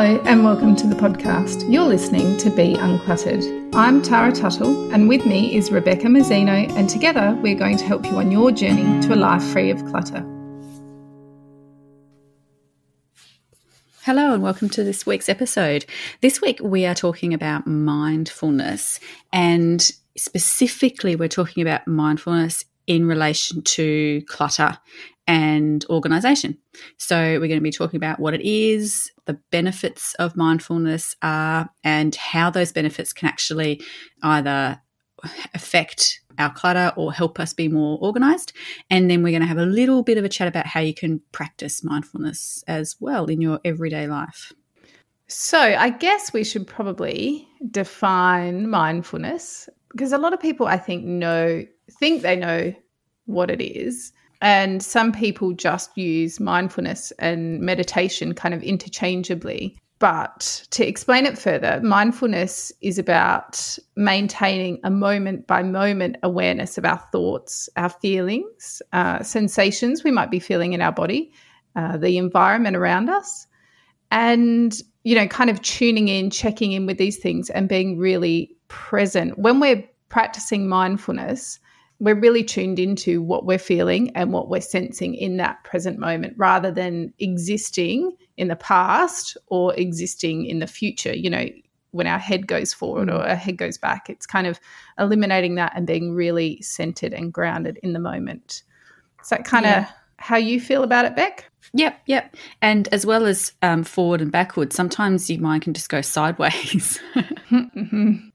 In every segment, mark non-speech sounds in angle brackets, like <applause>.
Hello, and welcome to the podcast. You're listening to Be Uncluttered. I'm Tara Tuttle, and with me is Rebecca Mazzino, and together we're going to help you on your journey to a life free of clutter. Hello, and welcome to this week's episode. This week we are talking about mindfulness, and specifically, we're talking about mindfulness in relation to clutter and organization. So, we're going to be talking about what it is, the benefits of mindfulness are, and how those benefits can actually either affect our clutter or help us be more organized. And then we're going to have a little bit of a chat about how you can practice mindfulness as well in your everyday life. So, I guess we should probably define mindfulness because a lot of people I think know think they know what it is and some people just use mindfulness and meditation kind of interchangeably. But to explain it further, mindfulness is about maintaining a moment by moment awareness of our thoughts, our feelings, uh, sensations we might be feeling in our body, uh, the environment around us, and, you know, kind of tuning in, checking in with these things and being really present. When we're practicing mindfulness, we're really tuned into what we're feeling and what we're sensing in that present moment rather than existing in the past or existing in the future. You know when our head goes forward mm. or our head goes back it's kind of eliminating that and being really centered and grounded in the moment. So that kind of yeah. How you feel about it beck Yep, yep. And as well as um, forward and backward, sometimes your mind can just go <laughs> sideways. <laughs>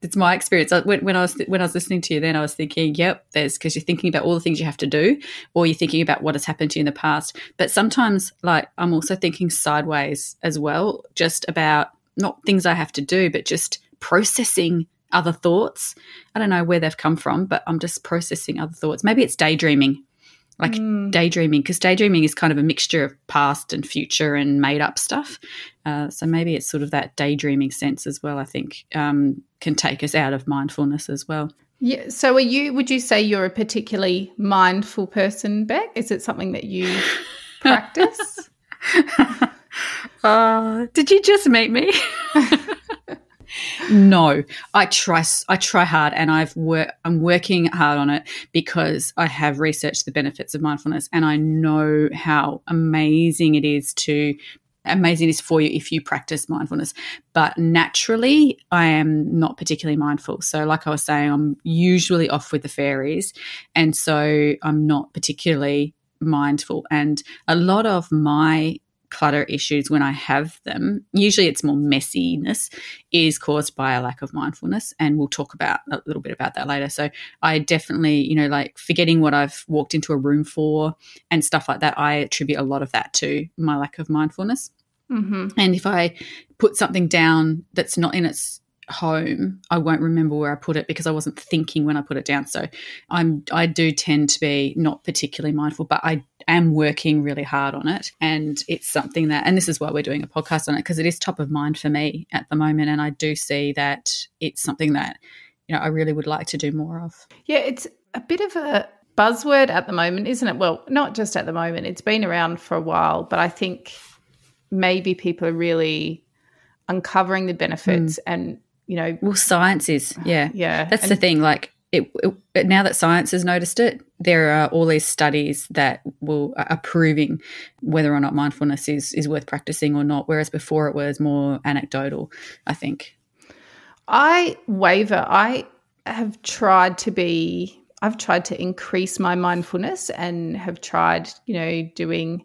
It's my experience. When, when, I was when I was listening to you, then I was thinking, "Yep, there's because you're thinking about all the things you have to do, or you're thinking about what has happened to you in the past." But sometimes, like I'm also thinking sideways as well, just about not things I have to do, but just processing other thoughts. I don't know where they've come from, but I'm just processing other thoughts. Maybe it's daydreaming like mm. daydreaming, because daydreaming is kind of a mixture of past and future and made up stuff. Uh, so maybe it's sort of that daydreaming sense as well. I think um, can take us out of mindfulness as well. Yeah. So, are you? Would you say you're a particularly mindful person, Beck? Is it something that you <laughs> practice? <laughs> uh, did you just meet me? <laughs> no, I try. I try hard, and I've. I'm working hard on it because I have researched the benefits of mindfulness, and I know how amazing it is to amazing is for you if you practice mindfulness. But naturally, I am not particularly mindful. So, like I was saying, I'm usually off with the fairies, and so I'm not particularly mindful. And a lot of my clutter issues when I have them, usually it's more messiness, is caused by a lack of mindfulness. And we'll talk about a little bit about that later. So I definitely, you know, like forgetting what I've walked into a room for and stuff like that, I attribute a lot of that to my lack of mindfulness. Mm-hmm. And if I put something down that's not in its home, I won't remember where I put it because I wasn't thinking when I put it down. So I'm I do tend to be not particularly mindful, but I am working really hard on it. And it's something that and this is why we're doing a podcast on it, because it is top of mind for me at the moment. And I do see that it's something that, you know, I really would like to do more of. Yeah, it's a bit of a buzzword at the moment, isn't it? Well, not just at the moment. It's been around for a while, but I think maybe people are really uncovering the benefits mm. and you know well science is yeah. Yeah that's and, the thing like it, it, now that science has noticed it there are all these studies that will are proving whether or not mindfulness is is worth practicing or not whereas before it was more anecdotal i think. I waver. I have tried to be i've tried to increase my mindfulness and have tried you know doing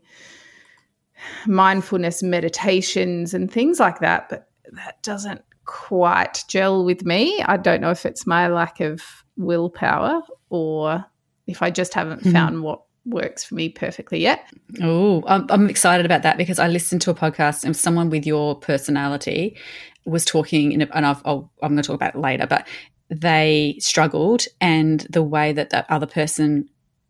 mindfulness meditations and things like that but that doesn't quite gel with me. I don't know if it's my lack of willpower or if I just haven't mm-hmm. found what works for me perfectly yet. Oh, I'm, I'm, excited about that because I listened to a podcast and someone with your personality was talking, in a, and I've, I'll, I'm going to talk about it later, but they struggled and the way that that other person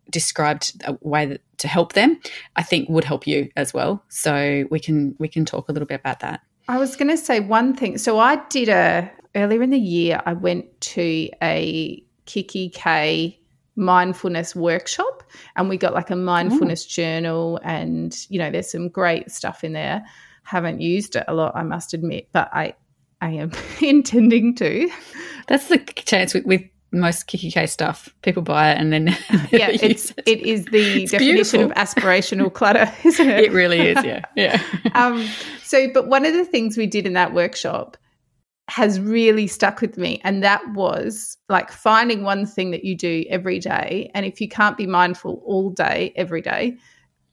described a way that, to help them, I think would help you as well. So we can we can talk a little bit about that. I was going to say one thing. So I did a earlier in the year. I went to a Kikki K mindfulness workshop, and we got like a mindfulness Ooh. journal, and you know, there's some great stuff in there. haven't used it a lot, I must admit, but I I am <laughs> intending to. That's the chance with, with most Kikki K stuff. People buy it and then <laughs> yeah, it's it. it is the It's definition beautiful. of aspirational <laughs> clutter, isn't it? it really is. Yeah, <laughs> yeah. um, so, but one of the things we did in that workshop has really stuck with me. And that was like finding one thing that you do every day. And if you can't be mindful all day, every day,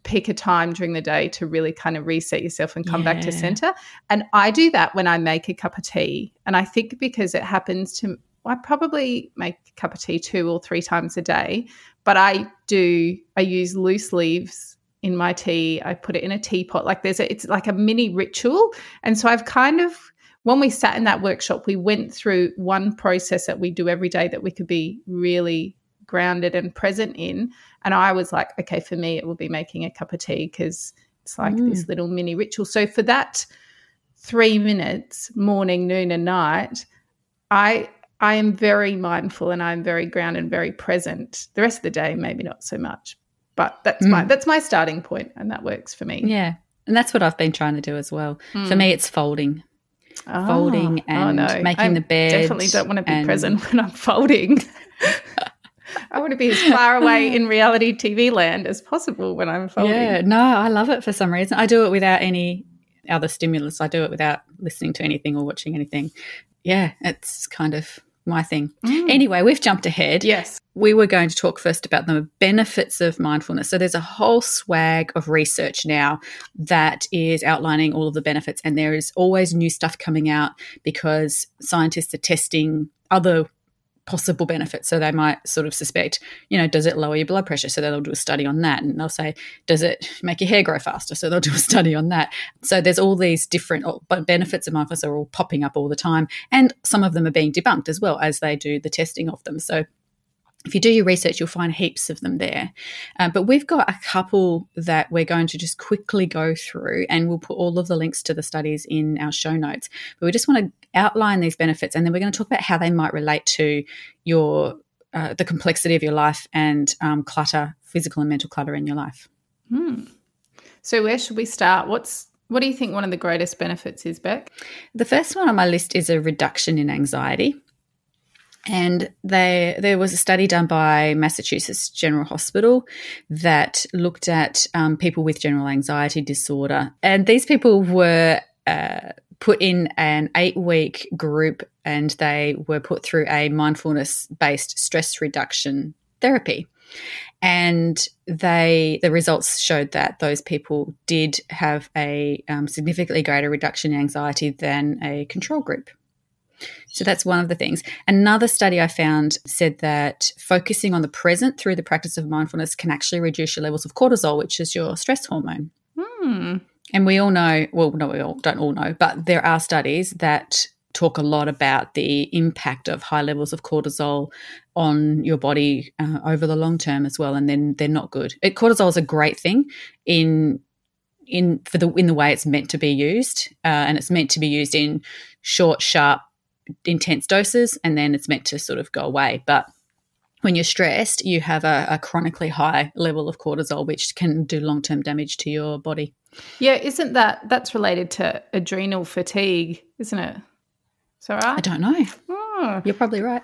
pick a time during the day to really kind of reset yourself and come back to center. And I do that when I make a cup of tea. And I think because it happens to, I probably make a cup of tea two or three times a day, but I do, I use loose leaves in my tea. I put it in a teapot. Like there's a, it's like a mini ritual. And so I've kind of, when we sat in that workshop, we went through one process that we do every day that we could be really grounded and present in. And I was like, okay, for me, it will be making a cup of tea because it's like Mm. this little mini ritual. So for that three minutes, morning, noon, and night, I I am very mindful and I'm very grounded and very present. The rest of the day, maybe not so much. But that's my Mm. that's my starting point and that works for me. Yeah. And that's what I've been trying to do as well. For Mm. me, it's folding. Oh, folding and making I the bed I Definitely don't want to be and- present <laughs> when I'm folding. <laughs> I want to be as far away <laughs> in reality TV land as possible when I'm folding. Yeah. No, I love it for some reason. I do it without any other stimulus. I do it without listening to anything or watching anything. Yeah, it's kind of my thing. Mm. Anyway, we've jumped ahead. Yes. we were going to talk first about the benefits of mindfulness. So there's a whole swag of research now that is outlining all of the benefits, and there is always new stuff coming out because scientists are testing other possible benefits. So they might sort of suspect, you know, does it lower your blood pressure? So they'll do a study on that. And they'll say, does it make your hair grow faster? So they'll do a study on that. So there's all these different oh, benefits of mindfulness are all popping up all the time. And some of them are being debunked as well as they do the testing of them. So if you do your research, you'll find heaps of them there. Uh, but we've got a couple that we're going to just quickly go through, and we'll put all of the links to the studies in our show notes. But we just want to outline these benefits, and then we're going to talk about how they might relate to your uh, the complexity of your life and um, clutter, physical and mental clutter in your life. Hmm. So where should we start? What's what do you think one of the greatest benefits is, Beck? The first one on my list is a reduction in anxiety. And they, there was a study done by Massachusetts General Hospital that looked at um, people with general anxiety disorder. And these people were uh, put in an eight week group and they were put through a mindfulness based stress reduction therapy. And they, the results showed that those people did have a um, significantly greater reduction in anxiety than a control group. So that's one of the things. Another study I found said that focusing on the present through the practice of mindfulness can actually reduce your levels of cortisol, which is your stress hormone. Hmm. And we all know, well, no, we all don't all know, but there are studies that talk a lot about the impact of high levels of cortisol on your body uh, over the long term as well, and then they're not good. It, cortisol is a great thing in in for the in the way it's meant to be used, uh, and it's meant to be used in short, sharp, intense doses, and then it's meant to sort of go away. But when you're stressed, you have a, a chronically high level of cortisol, which can do long term damage to your body. Yeah, isn't that that's related to adrenal fatigue, isn't it? Is that I don't know. Oh, You're probably right.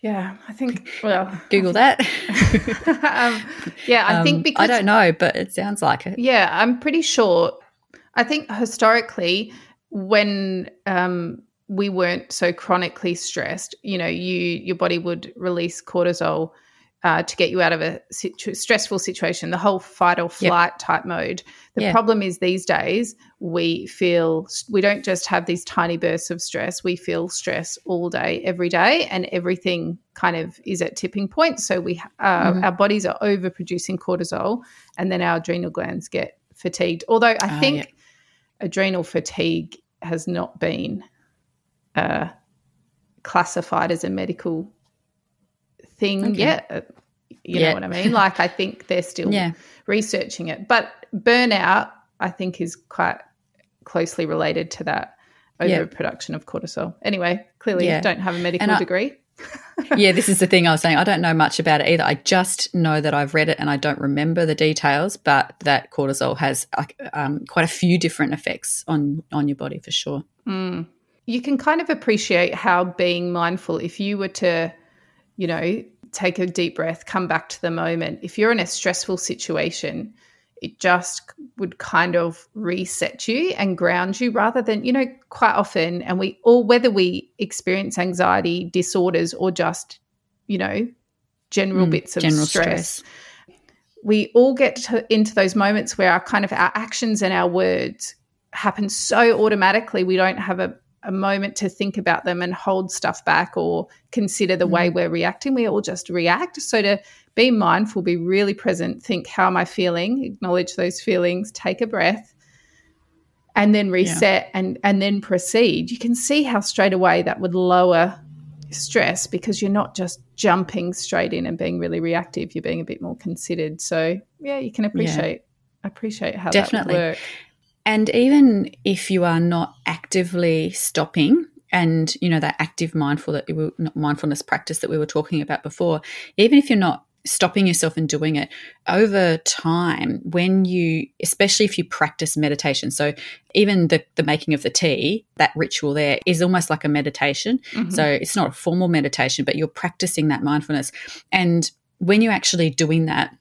yeah, I think. Well, Google that. <laughs> um, yeah, I Um, think because I don't know, but it sounds like it. Yeah, I'm pretty sure. I think historically, when um, we weren't so chronically stressed, you know, you your body would release cortisol uh, to get you out of a situ- stressful situation, the whole fight or flight type mode. The Yeah. problem is these days we feel we don't just have these tiny bursts of stress. We feel stress all day, every day, and everything kind of is at tipping point. So we uh, Mhm. our bodies are overproducing cortisol, and then our adrenal glands get fatigued. Although I Ah, think yeah. adrenal fatigue has not been uh, classified as a medical thing Okay. yet. Uh, You Yeah. know what I mean? Like, I think they're still Yeah. researching it. But burnout, I think, is quite closely related to that Yeah. overproduction of cortisol. Anyway, clearly, Yeah. don't have a medical I- degree. <laughs> yeah, this is the thing I was saying. I don't know much about it either. I just know that I've read it and I don't remember the details, but that cortisol has um, quite a few different effects on on your body for sure. Mm. You can kind of appreciate how being mindful, if you were to, you know, take a deep breath, come back to the moment. If you're in a stressful situation, it just would kind of reset you and ground you rather than, you know, quite often, and we all, whether we experience anxiety disorders or just, you know, general mm, bits of general stress, stress, we all get to, into those moments where our kind of our actions and our words happen so automatically we don't have a, a moment to think about them and hold stuff back or consider the mm. way we're reacting. We all just react. So to be mindful, be really present, think, how am I feeling? Acknowledge those feelings, take a breath, and then reset yeah. and, and then proceed. You can see how straight away that would lower stress because you're not just jumping straight in and being really reactive. You're being a bit more considered. So yeah, you can appreciate yeah. appreciate how Definitely. that would work. And even if you are not actively stopping and you know that active mindful that we, mindfulness practice that we were talking about before even if you're not stopping yourself and doing it over time when you especially if you practice meditation so even the, the making of the tea that ritual there is almost like a meditation mm-hmm. so it's not a formal meditation but you're practicing that mindfulness and when you're actually doing that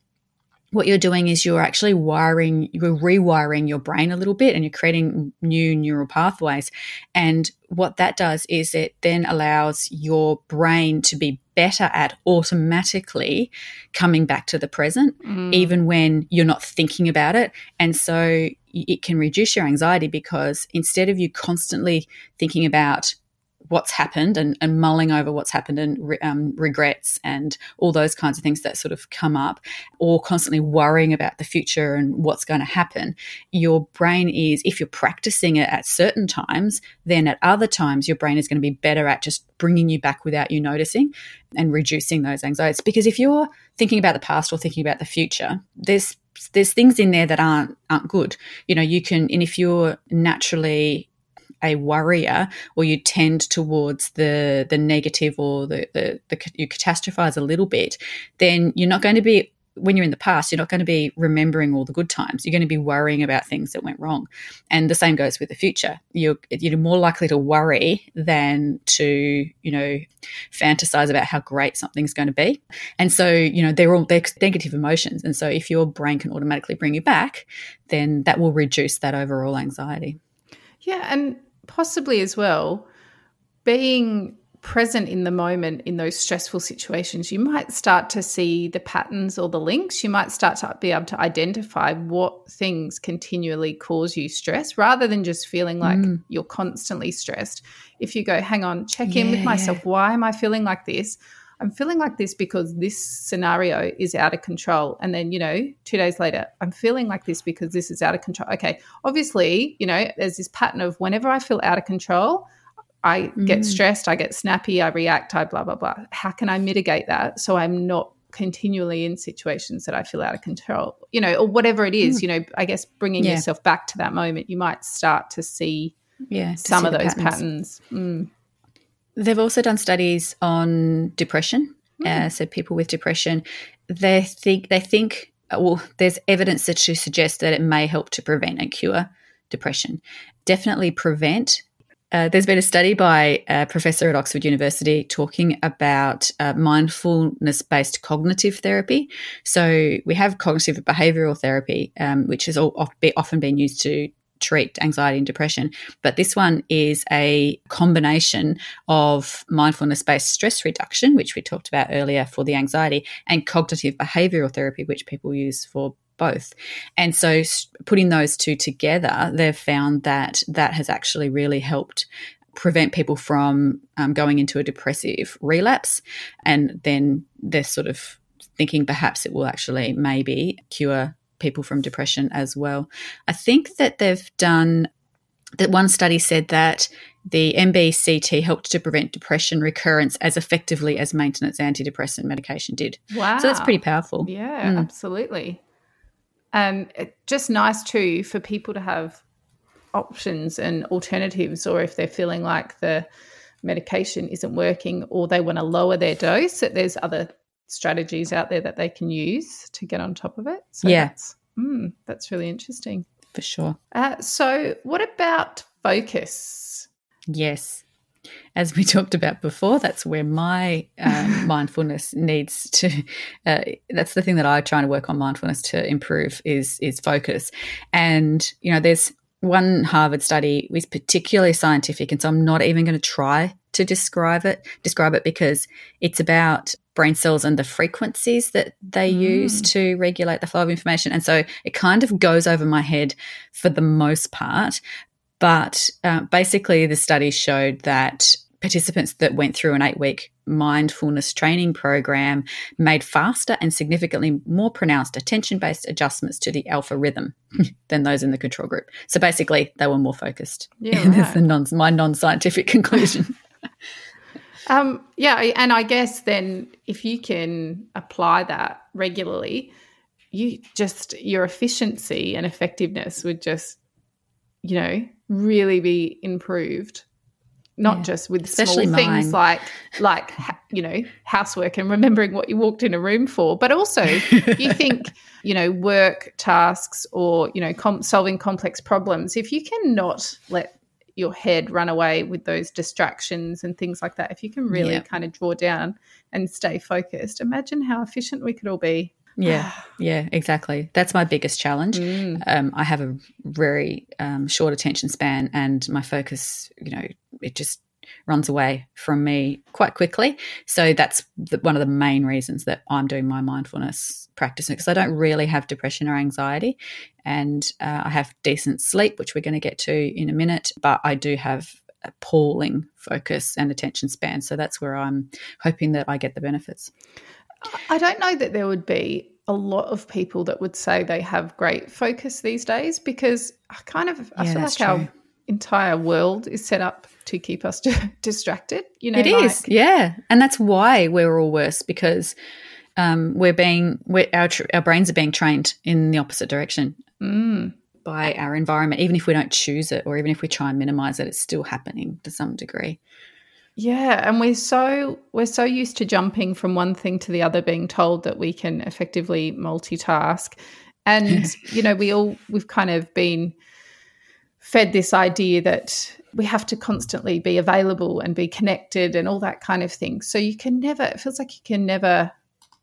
what you're doing is you're actually wiring, you're rewiring your brain a little bit and you're creating new neural pathways. And what that does is it then allows your brain to be better at automatically coming back to the present, mm. even when you're not thinking about it. And so it can reduce your anxiety because instead of you constantly thinking about what's happened and, and mulling over what's happened and re, um, regrets and all those kinds of things that sort of come up, or constantly worrying about the future and what's going to happen, your brain is, if you're practicing it at certain times, then at other times, your brain is going to be better at just bringing you back without you noticing and reducing those anxieties. Because if you're thinking about the past or thinking about the future, there's there's things in there that aren't aren't good. You know, you can, and if you're naturally a worrier or you tend towards the the negative or the, the, the you catastrophize a little bit, then you're not going to be when you're in the past, you're not going to be remembering all the good times. You're going to be worrying about things that went wrong. And the same goes with the future. You're, you're more likely to worry than to, you know, fantasize about how great something's going to be. And so, you know, they're all they're negative emotions. And so if your brain can automatically bring you back, then that will reduce that overall anxiety. Yeah. And possibly as well being present in the moment in those stressful situations, you might start to see the patterns or the links. You might start to be able to identify what things continually cause you stress rather than just feeling like mm. you're constantly stressed. If you go, hang on, check yeah, in with myself. Yeah. Why am I feeling like this? I'm feeling like this because this scenario is out of control. And then, you know, two days later, I'm feeling like this because this is out of control. Okay. Obviously, you know, there's this pattern of whenever I feel out of control, I mm. get stressed, I get snappy, I react, I blah, blah, blah. How can I mitigate that so I'm not continually in situations that I feel out of control, you know, or whatever it is, mm. you know, I guess bringing yeah. yourself back to that moment, you might start to see yeah, some see of those patterns. patterns. Mm. They've also done studies on depression. Mm. Uh, so people with depression, they think they think well, there's evidence that to suggest that it may help to prevent and cure depression. Definitely prevent. Uh, there's been a study by a professor at Oxford University talking about uh, mindfulness based cognitive therapy. So, we have cognitive behavioral therapy, um, which has often been used to treat anxiety and depression. But this one is a combination of mindfulness based stress reduction, which we talked about earlier for the anxiety, and cognitive behavioral therapy, which people use for both. And so putting those two together, they've found that that has actually really helped prevent people from um, going into a depressive relapse. And then they're sort of thinking perhaps it will actually maybe cure people from depression as well. I think that they've done that one study said that the MBCT helped to prevent depression recurrence as effectively as maintenance antidepressant medication did. Wow. So that's pretty powerful. Yeah, mm. absolutely. And um, just nice too for people to have options and alternatives, or if they're feeling like the medication isn't working or they want to lower their dose, that there's other strategies out there that they can use to get on top of it. So Yeah. that's, mm, that's really interesting. for sure. Uh, so, what about focus? Yes. As we <laughs> talked about before, that's where my um, <laughs> mindfulness needs to. Uh, that's the thing that I try to work on mindfulness to improve is is focus. And you know, there's one Harvard study was particularly scientific, and so I'm not even going to try to describe it. Describe it because it's about brain cells and the frequencies that they use to regulate the flow of information, and so it kind of goes over my head for the most part. But uh, basically, the study showed that participants that went through an eight week mindfulness training program made faster and significantly more pronounced attention based adjustments to the alpha rhythm <laughs> than those in the control group. So basically, they were more focused. Yeah, <laughs> That's the right. non, my non scientific <laughs> conclusion. Um, yeah, and I guess then if you can apply that regularly, you just your efficiency and effectiveness would just, you know, really be improved. Not Yeah. just with Especially small things like like you know housework and remembering what you walked in a room for, but also you think <laughs> you know work tasks or you know com- solving complex problems. If you cannot let your head run away with those distractions and things like that, if you can really Yeah. kind of draw down and stay focused, imagine how efficient we could all be. Yeah, <sighs> yeah, exactly. That's my biggest challenge. Mm. Um, I have a very um, short attention span, and my focus, you know, it just runs away from me quite quickly. So that's the, one of the main reasons that I'm doing my mindfulness practice because I don't really have depression or anxiety, and uh, I have decent sleep, which we're going to get to in a minute. But I do have appalling focus and attention span, so that's where I'm hoping that I get the benefits. I don't know that there would be a lot of people that would say they have great focus these days because I kind of I Yeah, feel like our true. Entire world is set up to keep us <laughs> distracted. You know, It is, like- yeah, and that's why we're all worse because um, we're being we're, our tr- our brains are being trained in the opposite direction Mm. by our environment. Even if we don't choose it, or even if we try and minimize it, it's still happening to some degree. Yeah, and we're so we're so used to jumping from one thing to the other, being told that we can effectively multitask, and <laughs> you know we all we've kind of been fed this idea that we have to constantly be available and be connected and all that kind of thing. So you can never it feels like you can never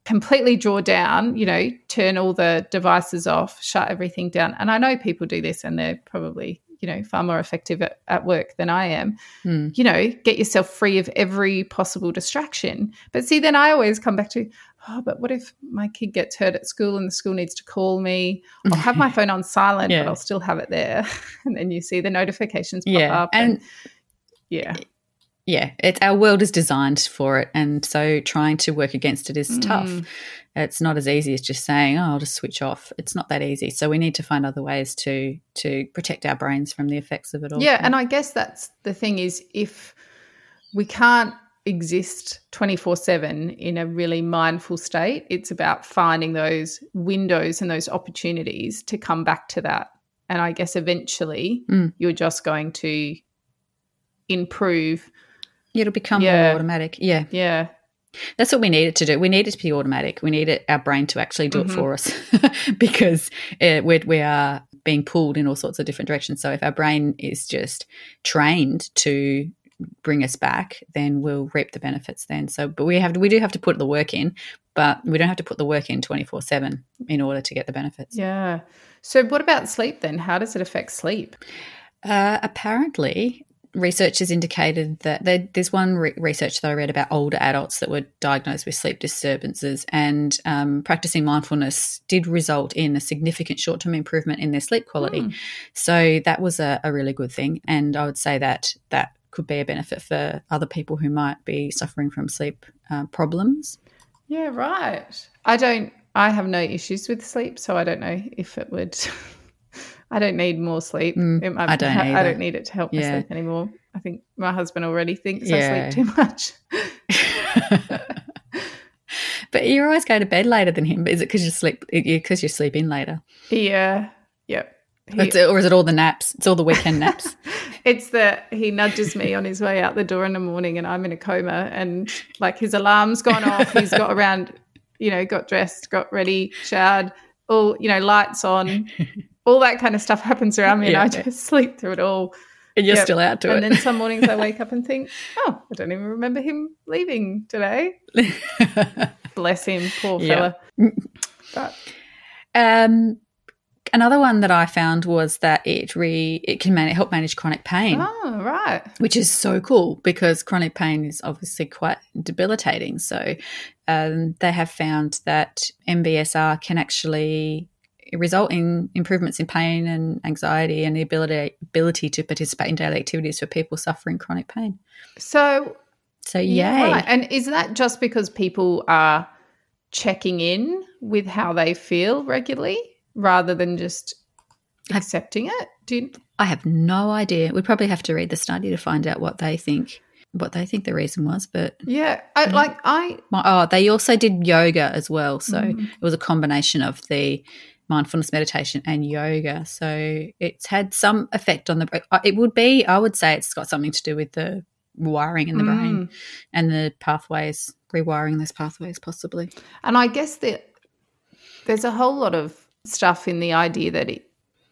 completely draw down, you know, turn all the devices off, shut everything down. And I know people do this and they're probably, you know, far more effective at, at work than I am Hmm. you know, get yourself free of every possible distraction. But see, then I always come back to, oh, but what if my kid gets hurt at school and the school needs to call me? I'll have my <laughs> phone on silent, Yeah. but I'll still have it there. <laughs> And then you see the notifications pop Yeah, up. and yeah. yeah, it's our world is designed for it, and so trying to work against it is Mm. tough. It's not as easy as just saying, "Oh, I'll just switch off." It's not that easy. So we need to find other ways to to protect our brains from the effects of it all. Yeah. And I guess that's the thing is if we can't exist 24 7 in a really mindful state, it's about finding those windows and those opportunities to come back to that. And I guess eventually Mm. you're just going to improve. it'll become Yeah. more automatic. Yeah, Yeah. That's what we need it to do. We need it to be automatic. We need it, our brain to actually do Mhm. it for us <laughs> because uh, we're, we are being pulled in all sorts of different directions. So if our brain is just trained to bring us back, then we'll reap the benefits then. So, but we have to, we do have to put the work in, but we don't have to put the work in 24 seven in order to get the benefits. Yeah. So, what about sleep then? How does it affect sleep? Uh, apparently, research has indicated that there, there's one re- research that I read about older adults that were diagnosed with sleep disturbances, and um, practicing mindfulness did result in a significant short term improvement in their sleep quality. Hmm. So that was a, a really good thing, and I would say that that could be a benefit for other people who might be suffering from sleep uh, problems. Yeah, right. I don't, I have no issues with sleep, so I don't know if it would. <laughs> I don't need more sleep. Mm, I don't I don't need it to help Yeah. sleep anymore. I think my husband already thinks Yeah. I sleep too much. <laughs> <laughs> but you always go to bed later than him. Is it because you sleep? Because you sleep in later? yeah. Yep. He, or is it all the naps? It's all the weekend naps. <laughs> it's that he nudges me on his way out the door in the morning and I'm in a coma and like his alarm's gone off. He's got around, you know, got dressed, got ready, showered, all, you know, lights on. All that kind of stuff happens around me yeah. and I just sleep through it all. And you're yep. still out to and it. And then some mornings I wake up and think, <laughs> oh, I don't even remember him leaving today. <laughs> Bless him, poor fella. But um Another one that I found was that it re it can man- help manage chronic pain. Oh, right. Which is so cool because chronic pain is obviously quite debilitating. So um, they have found that MBSR can actually result in improvements in pain and anxiety and the ability ability to participate in daily activities for people suffering chronic pain. So so yay. Yeah, right. And is that just because people are checking in with how they feel regularly? Rather than just accepting it? Do you- I have no idea. We'd probably have to read the study to find out what they think what they think the reason was, but yeah, I, like I oh, they also did yoga as well, so mm. it was a combination of the mindfulness meditation and yoga. So it's had some effect on the. Uh, it would be, I would say, it's got something to do with the wiring in the mm. brain and the pathways, rewiring those pathways, possibly. And I guess that there's a whole lot of stuff in the idea that it,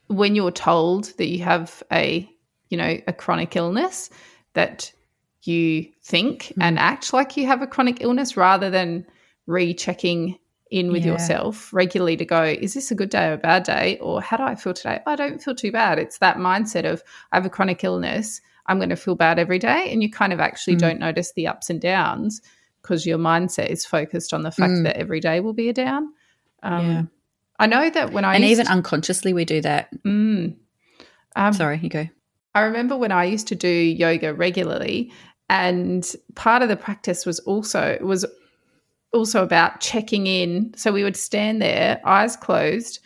when you're told that you have a you know a chronic illness that you think mm. and act like you have a chronic illness rather than rechecking in with yeah. yourself regularly to go is this a good day or a bad day or how do i feel today i don't feel too bad it's that mindset of i have a chronic illness i'm going to feel bad every day and you kind of actually mm. don't notice the ups and downs because your mindset is focused on the fact mm. that every day will be a down um, yeah. I know that when I and even to, unconsciously we do that. Mm, um, Sorry, you go. I remember when I used to do yoga regularly, and part of the practice was also was also about checking in. So we would stand there, eyes closed,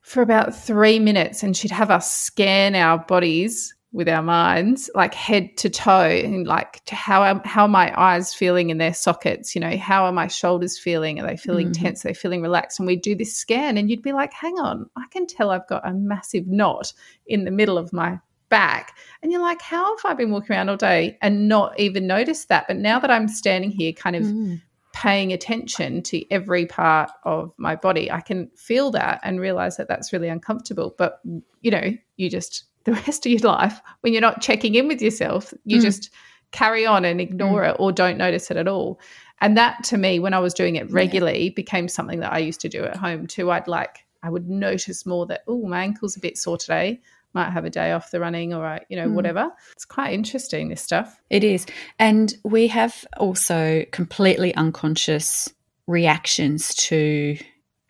for about three minutes, and she'd have us scan our bodies with our minds, like head to toe, and like to how am, how are my eyes feeling in their sockets? You know, how are my shoulders feeling? Are they feeling mm-hmm. tense? Are they feeling relaxed? And we'd do this scan, and you'd be like, "Hang on, I can tell I've got a massive knot in the middle of my back." And you're like, "How have I been walking around all day and not even noticed that?" But now that I'm standing here, kind of. Mm. Paying attention to every part of my body, I can feel that and realize that that's really uncomfortable. But you know, you just the rest of your life when you're not checking in with yourself you mm. just carry on and ignore mm. it or don't notice it at all and that to me when i was doing it regularly yeah. became something that i used to do at home too i'd like i would notice more that oh my ankle's a bit sore today might have a day off the running or you know mm. whatever it's quite interesting this stuff it is and we have also completely unconscious reactions to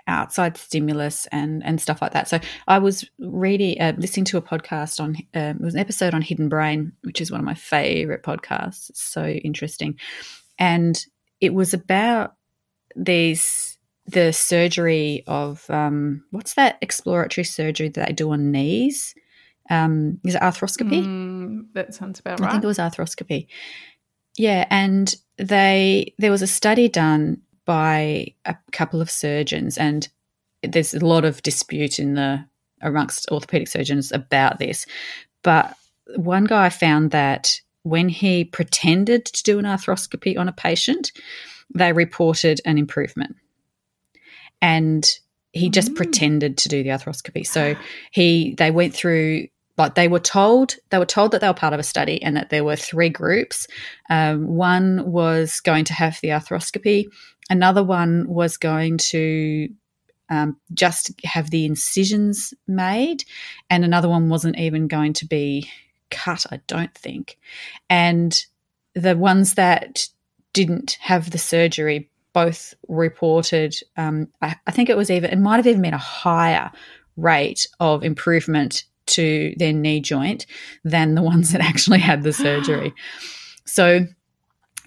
outside stimulus and and stuff like that. So I was reading, uh, listening to a podcast on uh, it was an episode on Hidden Brain, which is one of my favorite podcasts. It's so interesting, and it was about these the surgery of um, what's that exploratory surgery that they do on knees? Um, is it arthroscopy? Mm, that sounds about right. I think it was arthroscopy. Yeah, and they there was a study done by a couple of surgeons, and there's a lot of dispute in the amongst orthopedic surgeons about this. But one guy found that when he pretended to do an arthroscopy on a patient, they reported an improvement. And he just mm. pretended to do the arthroscopy. So <gasps> he they went through like they were told they were told that they were part of a study and that there were three groups. Um, one was going to have the arthroscopy, Another one was going to um, just have the incisions made, and another one wasn't even going to be cut, I don't think. And the ones that didn't have the surgery both reported, um, I, I think it was even, it might have even been a higher rate of improvement to their knee joint than the ones that actually had the surgery. so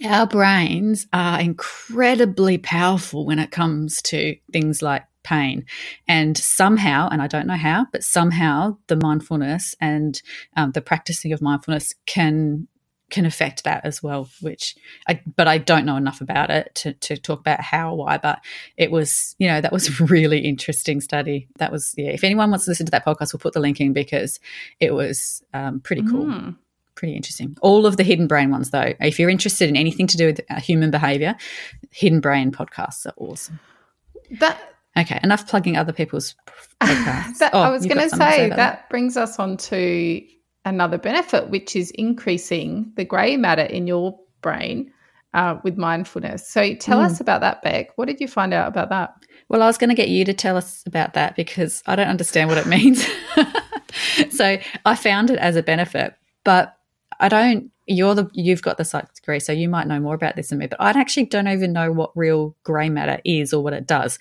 our brains are incredibly powerful when it comes to things like pain. And somehow, and I don't know how, but somehow the mindfulness and um, the practicing of mindfulness can can affect that as well. Which, I, but I don't know enough about it to to talk about how why. But it was, you know, that was a really interesting study. That was, yeah. If anyone wants to listen to that podcast, we'll put the link in because it was um, pretty cool. Mm. Pretty interesting. All of the hidden brain ones, though, if you're interested in anything to do with uh, human behavior, hidden brain podcasts are awesome. That Okay, enough plugging other people's <laughs> podcasts. that, oh, I was going to say that brings us on to another benefit, which is increasing the grey matter in your brain uh, with mindfulness. So tell mm. us about that, Beck. What did you find out about that? Well, I was going to get you to tell us about that because I don't understand what it means. <laughs> so I found it as a benefit, but I don't. You're the you've got the psych degree, so you might know more about this than me. But I actually don't even know what real grey matter is or what it does.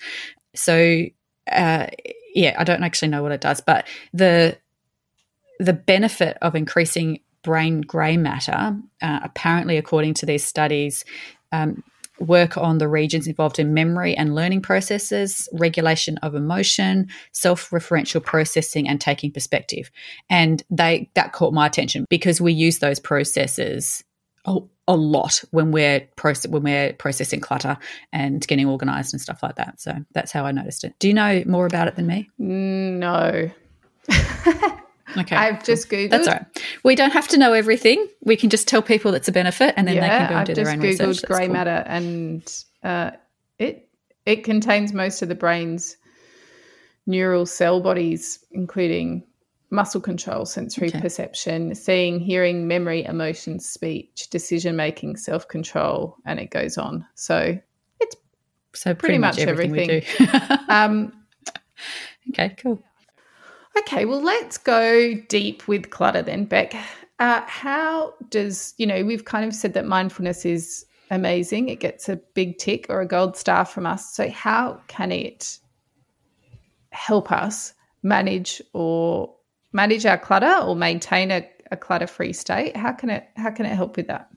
So uh, yeah, I don't actually know what it does, but the the benefit of increasing brain grey matter, uh, apparently, according to these studies, um, work on the regions involved in memory and learning processes, regulation of emotion, self-referential processing, and taking perspective. And they that caught my attention because we use those processes a, a lot when we're proce- when we're processing clutter and getting organized and stuff like that. So that's how I noticed it. Do you know more about it than me? No. <laughs> okay. I've just googled. That's all right. We don't have to know everything. We can just tell people it's a benefit, and then yeah, they can go and I've do their own research. I've just googled grey cool. matter, and uh, it it contains most of the brain's neural cell bodies, including muscle control, sensory okay. perception, seeing, hearing, memory, emotions, speech, decision making, self control, and it goes on. So it's so pretty, pretty much, much, everything. everything. <laughs> um, okay, cool. Okay, well, let's go deep with clutter then, Beck. Uh, how does, you know, we've kind of said that mindfulness is amazing. It gets a big tick or a gold star from us. So, how can it help us manage or manage our clutter or maintain a, a clutter free state? How can it how can it help with that?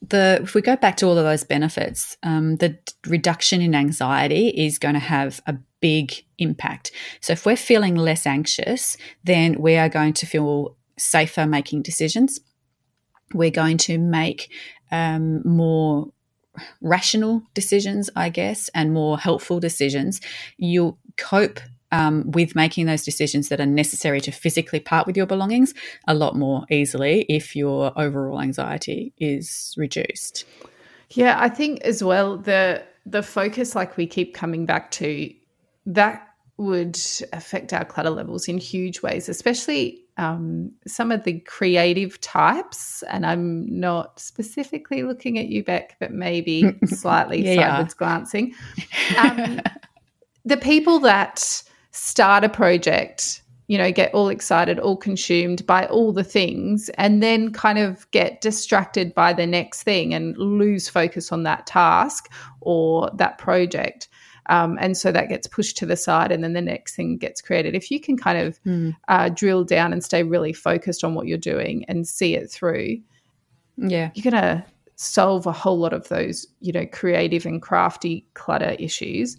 The if we go back to all of those benefits, um, the reduction in anxiety is going to have a big impact. So if we're feeling less anxious, then we are going to feel safer making decisions. We're going to make um, more rational decisions, I guess, and more helpful decisions. You'll cope um, with making those decisions that are necessary to physically part with your belongings a lot more easily if your overall anxiety is reduced. Yeah, I think as well the the focus, like we keep coming back to, that would affect our clutter levels in huge ways, especially um, some of the creative types. And I'm not specifically looking at you, Beck, but maybe <laughs> slightly yeah, sideways glancing. Um, the people that start a project, you know, get all excited, all consumed by all the things, and then kind of get distracted by the next thing and lose focus on that task or that project. Um, and so that gets pushed to the side, and then the next thing gets created. If you can kind of mm. uh, drill down and stay really focused on what you're doing and see it through, yeah, you're gonna solve a whole lot of those, you know, creative and crafty clutter issues.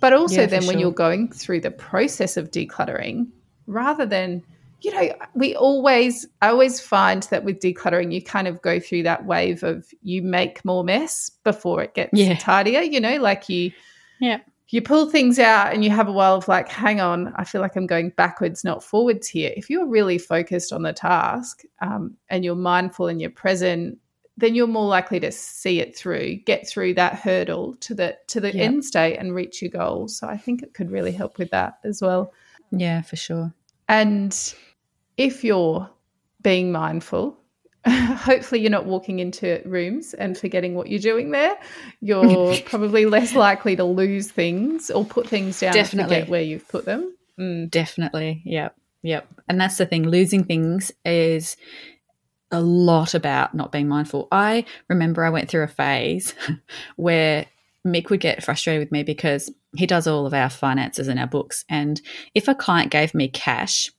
But also, yeah, then when sure. you're going through the process of decluttering, rather than, you know, we always, I always find that with decluttering, you kind of go through that wave of you make more mess before it gets yeah. tidier, you know, like you, yeah. You pull things out and you have a while of like, hang on, I feel like I'm going backwards, not forwards here. If you're really focused on the task um, and you're mindful and you're present then you're more likely to see it through, get through that hurdle to the to the end state and reach your goal. So I think it could really help with that as well. Yeah, for sure. And if you're being mindful, <laughs> hopefully you're not walking into rooms and forgetting what you're doing there. You're <laughs> probably less likely to lose things or put things down Definitely. where you've put them. Mm. Definitely. Yep. Yep. And that's the thing. Losing things is a lot about not being mindful. I remember I went through a phase <laughs> where Mick would get frustrated with me because he does all of our finances and our books. And if a client gave me cash,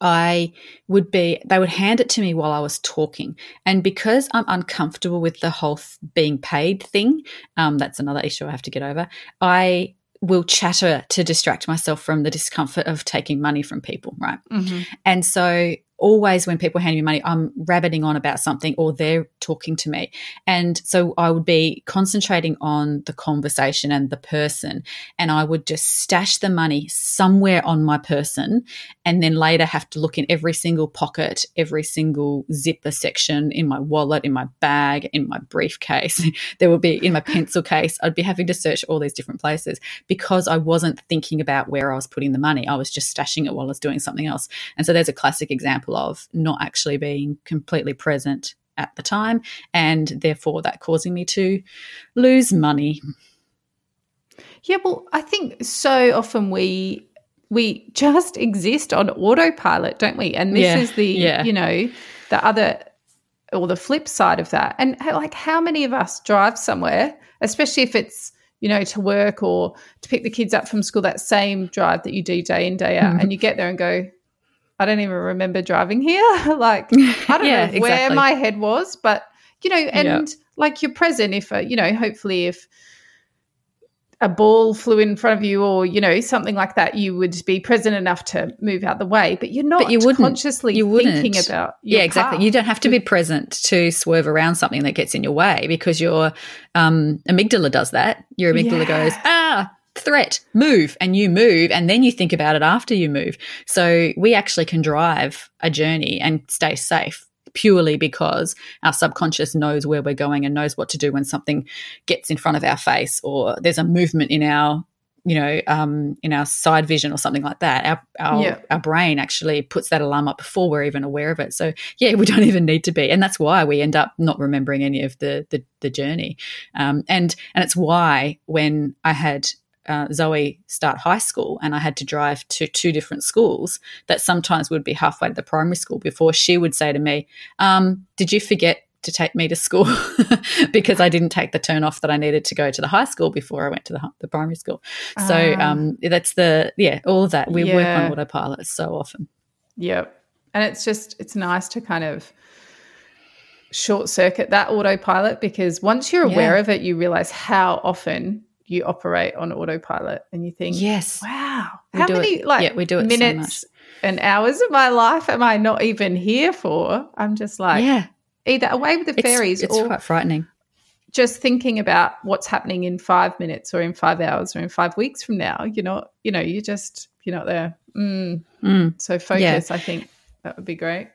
I would be, they would hand it to me while I was talking. And because I'm uncomfortable with the whole being paid thing, um, that's another issue I have to get over. I will chatter to distract myself from the discomfort of taking money from people, right? Mm-hmm. And so always when people hand me money, I'm rabbiting on about something or they're talking to me. And so I would be concentrating on the conversation and the person. And I would just stash the money somewhere on my person and then later have to look in every single pocket, every single zipper section in my wallet, in my bag, in my briefcase. <laughs> there would be in my pencil case. I'd be having to search all these different places because I wasn't thinking about where I was putting the money. I was just stashing it while I was doing something else. And so there's a classic example of not actually being completely present at the time and therefore that causing me to lose money. Yeah, well, I think so often we we just <laughs> exist on autopilot, don't we? And this Yeah, is the yeah. you know the other or the flip side of that. And like, how many of us drive somewhere, especially if it's you know to work or to pick the kids up from school, that same drive that you do day in day out, Mhm. and you get there and go. I don't even remember driving here. <laughs> like <laughs> I don't Yeah, know where exactly. my head was, but you know, and Yeah. like you're present if uh, you know, hopefully if a ball flew in front of you or you know something like that you would be present enough to move out the way but you're not you wouldn't. consciously You wouldn't. thinking about yeah, exactly. path. You don't have to be present to swerve around something that gets in your way because your um, amygdala does that. Your amygdala Yeah. goes, ah, threat, move, and you move, and then you think about it after you move. So we actually can drive a journey and stay safe purely because our subconscious knows where we're going and knows what to do when something gets in front of our face or there's a movement in our you know um, in our side vision or something like that. Our our, Yeah. our brain actually puts that alarm up before we're even aware of it. So yeah we <laughs> don't even need to be. And that's why we end up not remembering any of the the, the journey. Um, and and it's why when i had uh, Zoe start high school and I had to drive to two different schools that sometimes would be halfway to the primary school before she would say to me, um, Did you forget to take me to school? <laughs> because I didn't take the turn off that I needed to go to the high school before I went to the, the primary school. So Ah. um, that's the, yeah, all of that. We work on autopilot so often. Yep. And it's just, it's nice to kind of short circuit that autopilot because once you're aware Yeah. of it, you realize how often you operate on autopilot and you think, Yes. wow, how do it- many like yeah, we do it so minutes and hours of my life am I not even here for? I'm just like yeah. either away with the It's, fairies it's or quite frightening. just thinking about what's happening in five minutes or in five hours or in five weeks from now. You're not, you know, you just, you're not there. Mm. Mm. So focus, I think that would be great.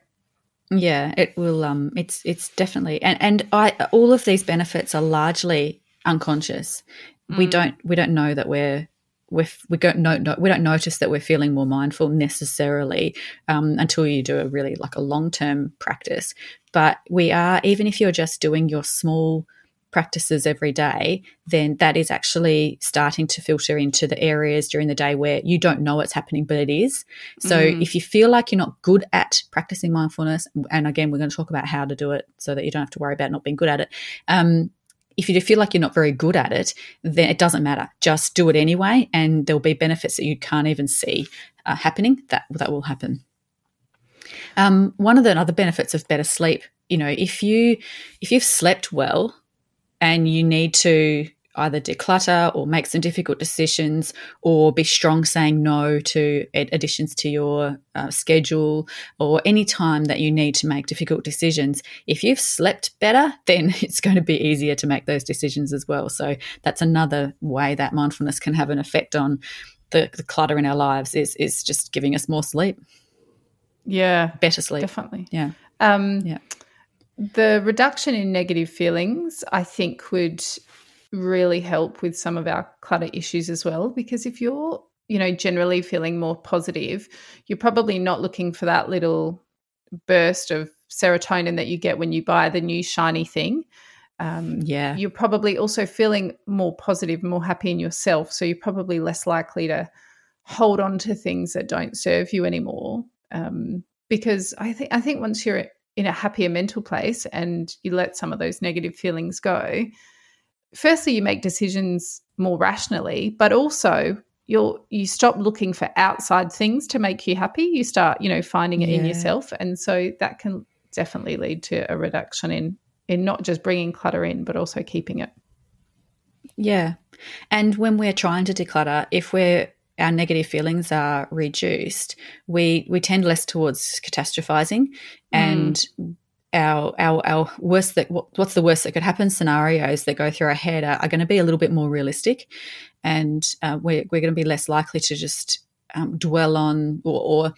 Yeah, it will. Um, it's it's definitely and and I all of these benefits are largely unconscious. We Mm. don't we don't know that we're we're we don't know no, we don't notice that we're feeling more mindful necessarily um, until you do a really like a long term practice. But we are even if you're just doing your small practices every day, then that is actually starting to filter into the areas during the day where you don't know it's happening, but it is. So Mm. if you feel like you're not good at practicing mindfulness, and again, we're going to talk about how to do it so that you don't have to worry about not being good at it. Um, if you feel like you're not very good at it, then it doesn't matter. Just do it anyway, and there'll be benefits that you can't even see uh, happening. That that will happen. Um, one of the other benefits of better sleep, you know, if you if you've slept well and you need to either declutter or make some difficult decisions or be strong saying no to additions to your uh, schedule or any time that you need to make difficult decisions. If you've slept better <laughs> then it's going to be easier to make those decisions as well. So that's another way that mindfulness can have an effect on the, the clutter in our lives is is just giving us more sleep. Yeah, better sleep. definitely. yeah. Um, Yeah. The reduction in negative feelings, I think, would really help with some of our clutter issues as well. Because if you're, you know, generally feeling more positive, you're probably not looking for that little burst of serotonin that you get when you buy the new shiny thing. Um, yeah you're probably also feeling more positive, more happy in yourself. So you're probably less likely to hold on to things that don't serve you anymore. Um, because I think I think once you're in a happier mental place and you let some of those negative feelings go, firstly you make decisions more rationally, but also you'll you stop looking for outside things to make you happy. You start, you know, finding it in yourself, and so that can definitely lead to a reduction in in not just bringing clutter in, but also keeping it. Yeah. And when we're trying to declutter, if we're our negative feelings are reduced, we we tend less towards catastrophizing, and mm. Our our our worst that what's the worst that could happen scenarios that go through our head are, are going to be a little bit more realistic, and uh, we're we're going to be less likely to just um, dwell on or, or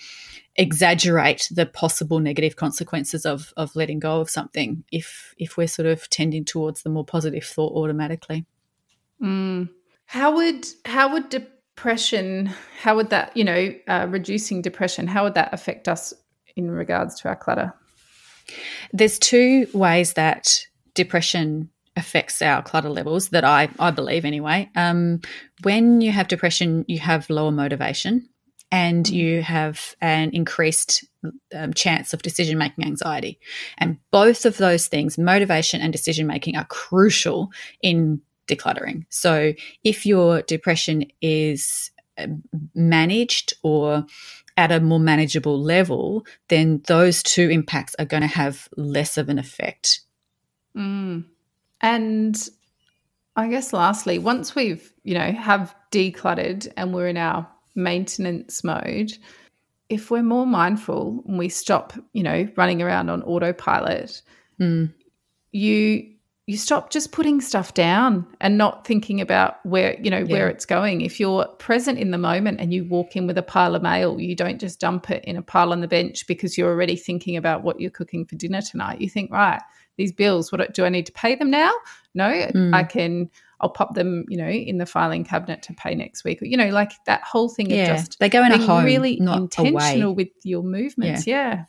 exaggerate the possible negative consequences of of letting go of something if if we're sort of tending towards the more positive thought automatically. Mm. How would how would depression how would that you know uh, reducing depression how would that affect us in regards to our clutter? There's two ways that depression affects our clutter levels that I I believe anyway. Um, when you have depression, you have lower motivation and mm. you have an increased um, chance of decision making anxiety. And both of those things, motivation and decision making, are crucial in decluttering. So if your depression is um, managed or at a more manageable level, then those two impacts are going to have less of an effect. Mm. And I guess lastly, once we've, you know, have decluttered and we're in our maintenance mode, if we're more mindful and we stop, you know, running around on autopilot, mm. you you stop just putting stuff down and not thinking about where you know yeah. where it's going if you're present in the moment and you walk in with a pile of mail you don't just dump it in a pile on the bench because you're already thinking about what you're cooking for dinner tonight you think right these bills what do i need to pay them now no mm. i can I'll pop them, you know, in the filing cabinet to pay next week. You know, like that whole thing yeah, of just they go in a home, really intentional away. with your movements. Yeah. yeah.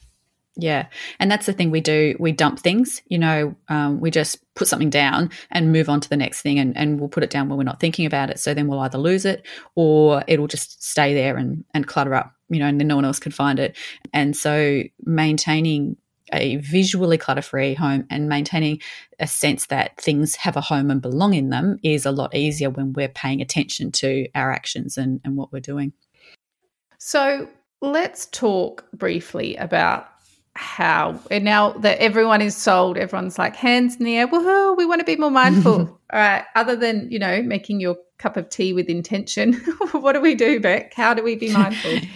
Yeah. And that's the thing we do. We dump things, you know, um, we just put something down and move on to the next thing and, and we'll put it down when we're not thinking about it. So then we'll either lose it or it'll just stay there and, and clutter up, you know, and then no one else can find it. And so maintaining a visually clutter free home and maintaining a sense that things have a home and belong in them is a lot easier when we're paying attention to our actions and, and what we're doing. So let's talk briefly about how and now that everyone is sold, everyone's like hands in the air, woohoo, we want to be more mindful. <laughs> All right. Other than, you know, making your cup of tea with intention, <laughs> what do we do, Beck? How do we be mindful? <laughs>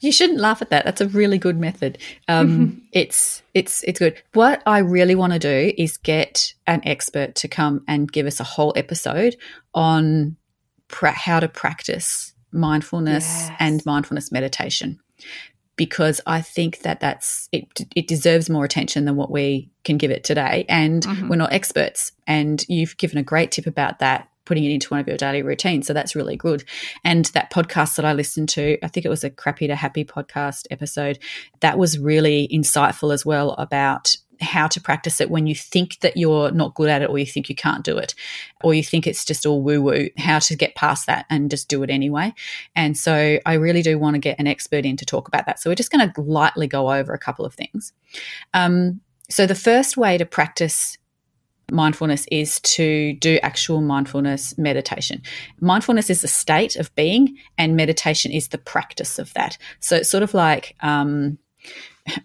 You shouldn't laugh at that. That's a really good method. Um, it's it's it's good. What I really want to do is get an expert to come and give us a whole episode on pra- how to practice mindfulness yes. and mindfulness meditation because I think that that's it. It deserves more attention than what we can give it today, and mm-hmm. we're not experts. And you've given a great tip about that putting it into one of your daily routines. So that's really good. And that podcast that I listened to, I think it was a Crappy to Happy podcast episode, that was really insightful as well about how to practice it when you think that you're not good at it or you think you can't do it or you think it's just all woo woo, how to get past that and just do it anyway. And so I really do want to get an expert in to talk about that. So we're just going to lightly go over a couple of things. Um, so the first way to practice mindfulness is to do actual mindfulness meditation. Mindfulness is a state of being, and meditation is the practice of that. So it's sort of like um,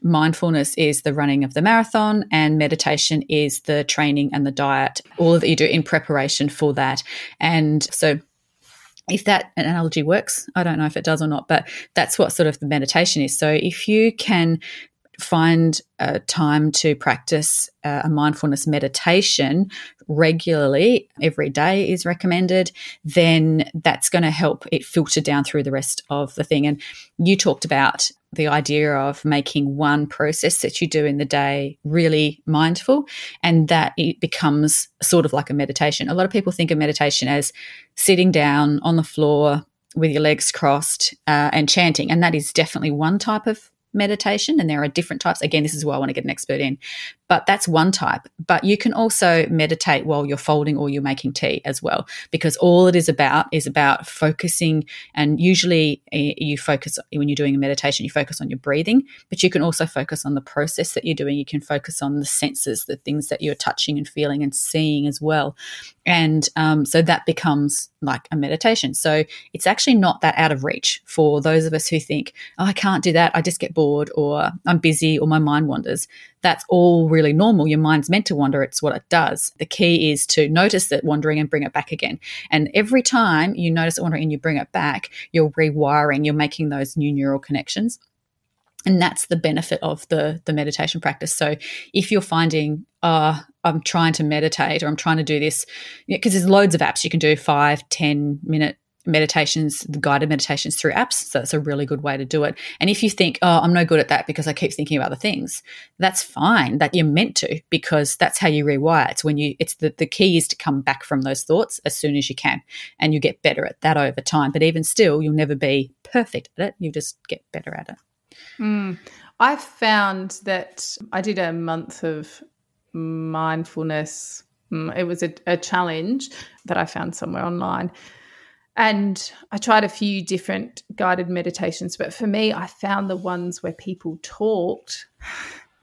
mindfulness is the running of the marathon, and meditation is the training and the diet, all that you do in preparation for that. And so if that analogy works, I don't know if it does or not, but that's what sort of the meditation is. So if you can find a time to practice uh, a mindfulness meditation regularly, every day is recommended, then that's going to help it filter down through the rest of the thing. And you talked about the idea of making one process that you do in the day really mindful and that it becomes sort of like a meditation. A lot of people think of meditation as sitting down on the floor with your legs crossed uh, and chanting, and that is definitely one type of meditation and there are different types again this is where i want to get an expert in but that's one type but you can also meditate while you're folding or you're making tea as well because all it is about is about focusing and usually eh, you focus when you're doing a meditation you focus on your breathing but you can also focus on the process that you're doing you can focus on the senses the things that you're touching and feeling and seeing as well And um, so that becomes like a meditation. So it's actually not that out of reach for those of us who think, oh, I can't do that. I just get bored or I'm busy or my mind wanders. That's all really normal. Your mind's meant to wander. It's what it does. The key is to notice that wandering and bring it back again. And every time you notice it wandering and you bring it back, you're rewiring, you're making those new neural connections and that's the benefit of the the meditation practice so if you're finding uh, i'm trying to meditate or i'm trying to do this because there's loads of apps you can do five ten minute meditations guided meditations through apps so that's a really good way to do it and if you think oh i'm no good at that because i keep thinking of other things that's fine that you're meant to because that's how you rewire it's when you it's the, the key is to come back from those thoughts as soon as you can and you get better at that over time but even still you'll never be perfect at it you just get better at it Mm. I found that I did a month of mindfulness. Mm, it was a, a challenge that I found somewhere online. And I tried a few different guided meditations, but for me, I found the ones where people talked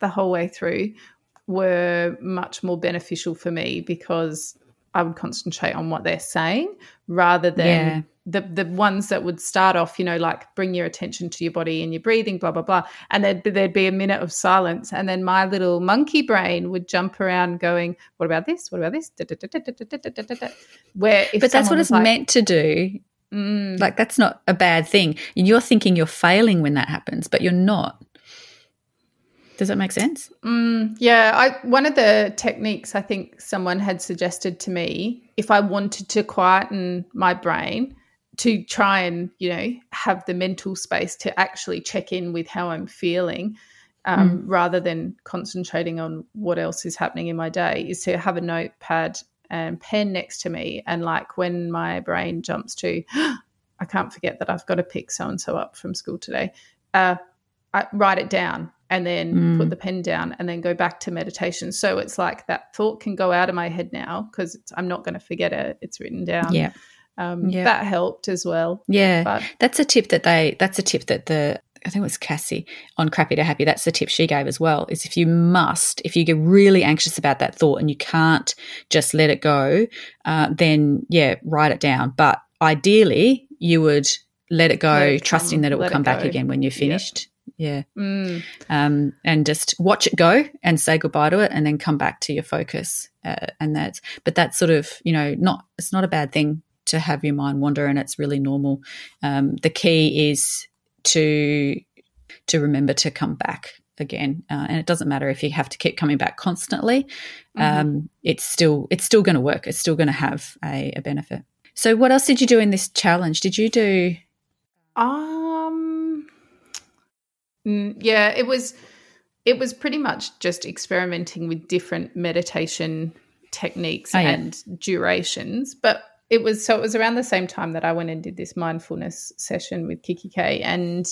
the whole way through were much more beneficial for me because I would concentrate on what they're saying rather than yeah the the ones that would start off, you know, like bring your attention to your body and your breathing, blah blah blah, and there'd there'd be a minute of silence, and then my little monkey brain would jump around, going, "What about this? What about this?" Where, but that's what it's like, meant to do. Mm. Like that's not a bad thing. You're thinking you're failing when that happens, but you're not. Does that make sense? Mm, yeah, I one of the techniques I think someone had suggested to me if I wanted to quieten my brain to try and you know have the mental space to actually check in with how i'm feeling um, mm. rather than concentrating on what else is happening in my day is to have a notepad and pen next to me and like when my brain jumps to <gasps> i can't forget that i've got to pick so and so up from school today uh, I write it down and then mm. put the pen down and then go back to meditation so it's like that thought can go out of my head now because i'm not going to forget it it's written down yeah um, yeah. that helped as well. Yeah, but, that's a tip that they. That's a tip that the I think it was Cassie on Crappy to Happy. That's the tip she gave as well. Is if you must, if you get really anxious about that thought and you can't just let it go, uh, then yeah, write it down. But ideally, you would let it go, let it trusting come, that it will come back again when you're finished. Yeah. Mm. Um, and just watch it go and say goodbye to it and then come back to your focus. Uh, and that's, but that's sort of, you know, not, it's not a bad thing to have your mind wander, and it's really normal. Um, the key is to to remember to come back again, uh, and it doesn't matter if you have to keep coming back constantly. Mm-hmm. Um, it's still it's still going to work. It's still going to have a, a benefit. So, what else did you do in this challenge? Did you do? Um. Yeah, it was. It was pretty much just experimenting with different meditation techniques oh, yeah. and durations, but it was so it was around the same time that I went and did this mindfulness session with Kikki K. And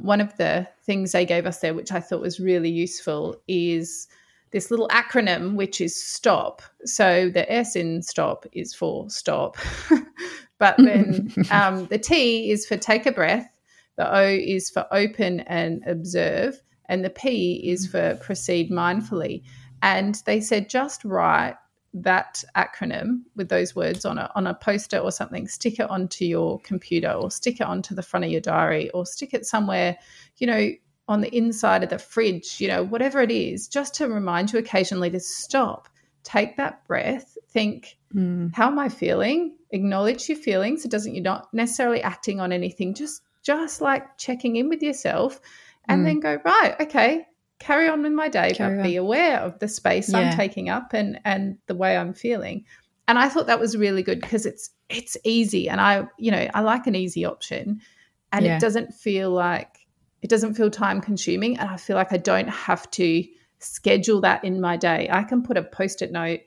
one of the things they gave us there, which I thought was really useful, is this little acronym, which is STOP. So the S in STOP is for stop, <laughs> but then <laughs> um, the T is for take a breath, the O is for open and observe, and the P is for proceed mindfully. And they said just write that acronym with those words on a on a poster or something, stick it onto your computer or stick it onto the front of your diary or stick it somewhere, you know, on the inside of the fridge, you know, whatever it is, just to remind you occasionally to stop, take that breath, think, mm. how am I feeling? Acknowledge your feelings. It doesn't you're not necessarily acting on anything, just just like checking in with yourself and mm. then go, right, okay, carry on with my day, carry but on. be aware of the space yeah. I'm taking up and and the way I'm feeling. And I thought that was really good because it's it's easy, and I you know I like an easy option, and yeah. it doesn't feel like it doesn't feel time consuming, and I feel like I don't have to schedule that in my day. I can put a post it note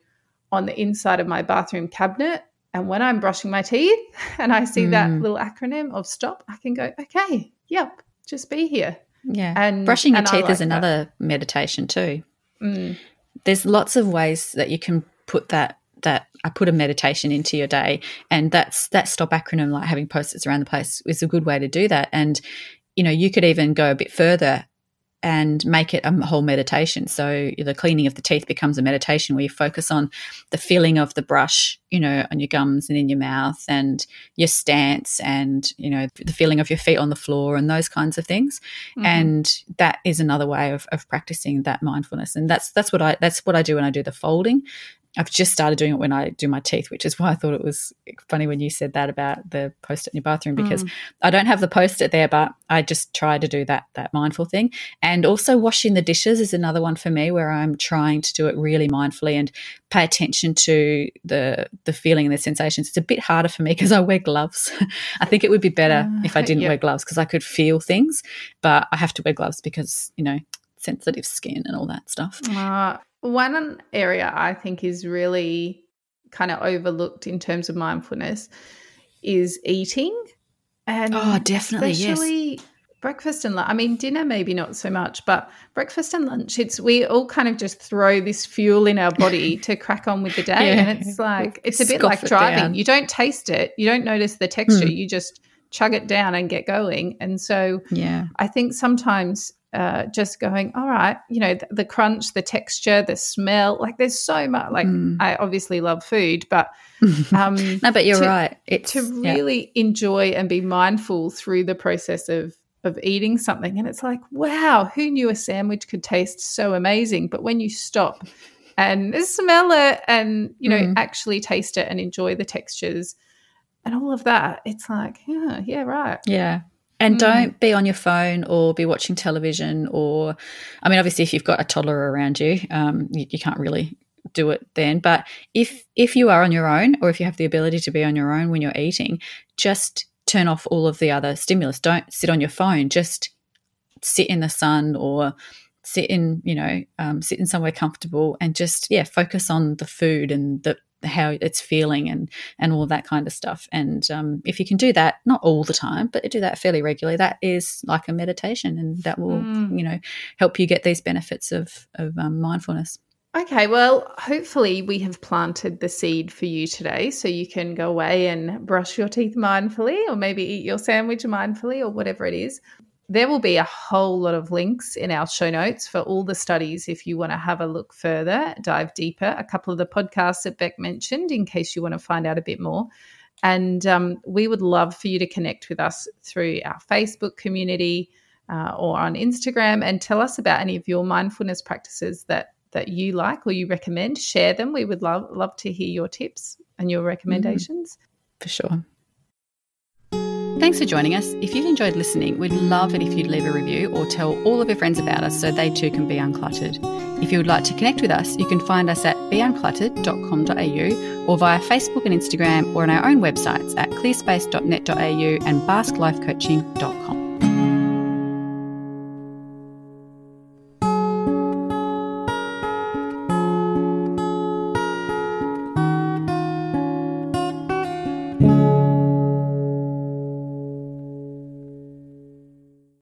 on the inside of my bathroom cabinet. And when I'm brushing my teeth <laughs> and I see mm. that little acronym of stop, I can go, okay, yep, just be here. Yeah. And brushing your teeth like is another that. meditation too. Mm. There's lots of ways that you can put that that I put a meditation into your day and that's that stop acronym like having post-its around the place is a good way to do that and you know you could even go a bit further and make it a whole meditation. So the cleaning of the teeth becomes a meditation where you focus on the feeling of the brush, you know, on your gums and in your mouth and your stance and, you know, the feeling of your feet on the floor and those kinds of things. Mm-hmm. And that is another way of, of practicing that mindfulness. And that's that's what I that's what I do when I do the folding. I've just started doing it when I do my teeth, which is why I thought it was funny when you said that about the post it in your bathroom because mm. I don't have the post it there, but I just try to do that that mindful thing. And also washing the dishes is another one for me where I'm trying to do it really mindfully and pay attention to the the feeling and the sensations. It's a bit harder for me because I wear gloves. <laughs> I think it would be better uh, if I didn't yep. wear gloves because I could feel things, but I have to wear gloves because you know sensitive skin and all that stuff. Uh, one area I think is really kind of overlooked in terms of mindfulness is eating. And oh, definitely, especially yes. breakfast and lunch. I mean, dinner maybe not so much, but breakfast and lunch. It's we all kind of just throw this fuel in our body <laughs> to crack on with the day, yeah. and it's like it's a bit Scoff like driving. You don't taste it, you don't notice the texture, mm. you just chug it down and get going. And so, yeah, I think sometimes uh, just going, all right, you know, the, the, crunch, the texture, the smell. Like, there's so much. Like, mm. I obviously love food, but <laughs> um, no, but you're to, right. It's, to really yeah. enjoy and be mindful through the process of of eating something, and it's like, wow, who knew a sandwich could taste so amazing? But when you stop and smell it, and you know, mm. actually taste it and enjoy the textures and all of that, it's like, yeah, yeah, right, yeah. And mm. don't be on your phone or be watching television or, I mean, obviously, if you've got a toddler around you, um, you, you can't really do it then. But if if you are on your own, or if you have the ability to be on your own when you're eating, just turn off all of the other stimulus. Don't sit on your phone. Just sit in the sun or sit in, you know, um, sit in somewhere comfortable and just yeah, focus on the food and the how it's feeling and and all that kind of stuff. And um, if you can do that, not all the time, but do that fairly regularly, that is like a meditation, and that will mm. you know help you get these benefits of of um, mindfulness. Okay, well, hopefully we have planted the seed for you today so you can go away and brush your teeth mindfully or maybe eat your sandwich mindfully or whatever it is. There will be a whole lot of links in our show notes for all the studies if you want to have a look further, dive deeper. A couple of the podcasts that Beck mentioned in case you want to find out a bit more. And um, we would love for you to connect with us through our Facebook community uh, or on Instagram and tell us about any of your mindfulness practices that that you like or you recommend. Share them. We would love love to hear your tips and your recommendations. Mm, for sure. Thanks for joining us. If you've enjoyed listening, we'd love it if you'd leave a review or tell all of your friends about us so they too can be uncluttered. If you would like to connect with us, you can find us at beuncluttered.com.au or via Facebook and Instagram or on our own websites at clearspace.net.au and basklifecoaching.com.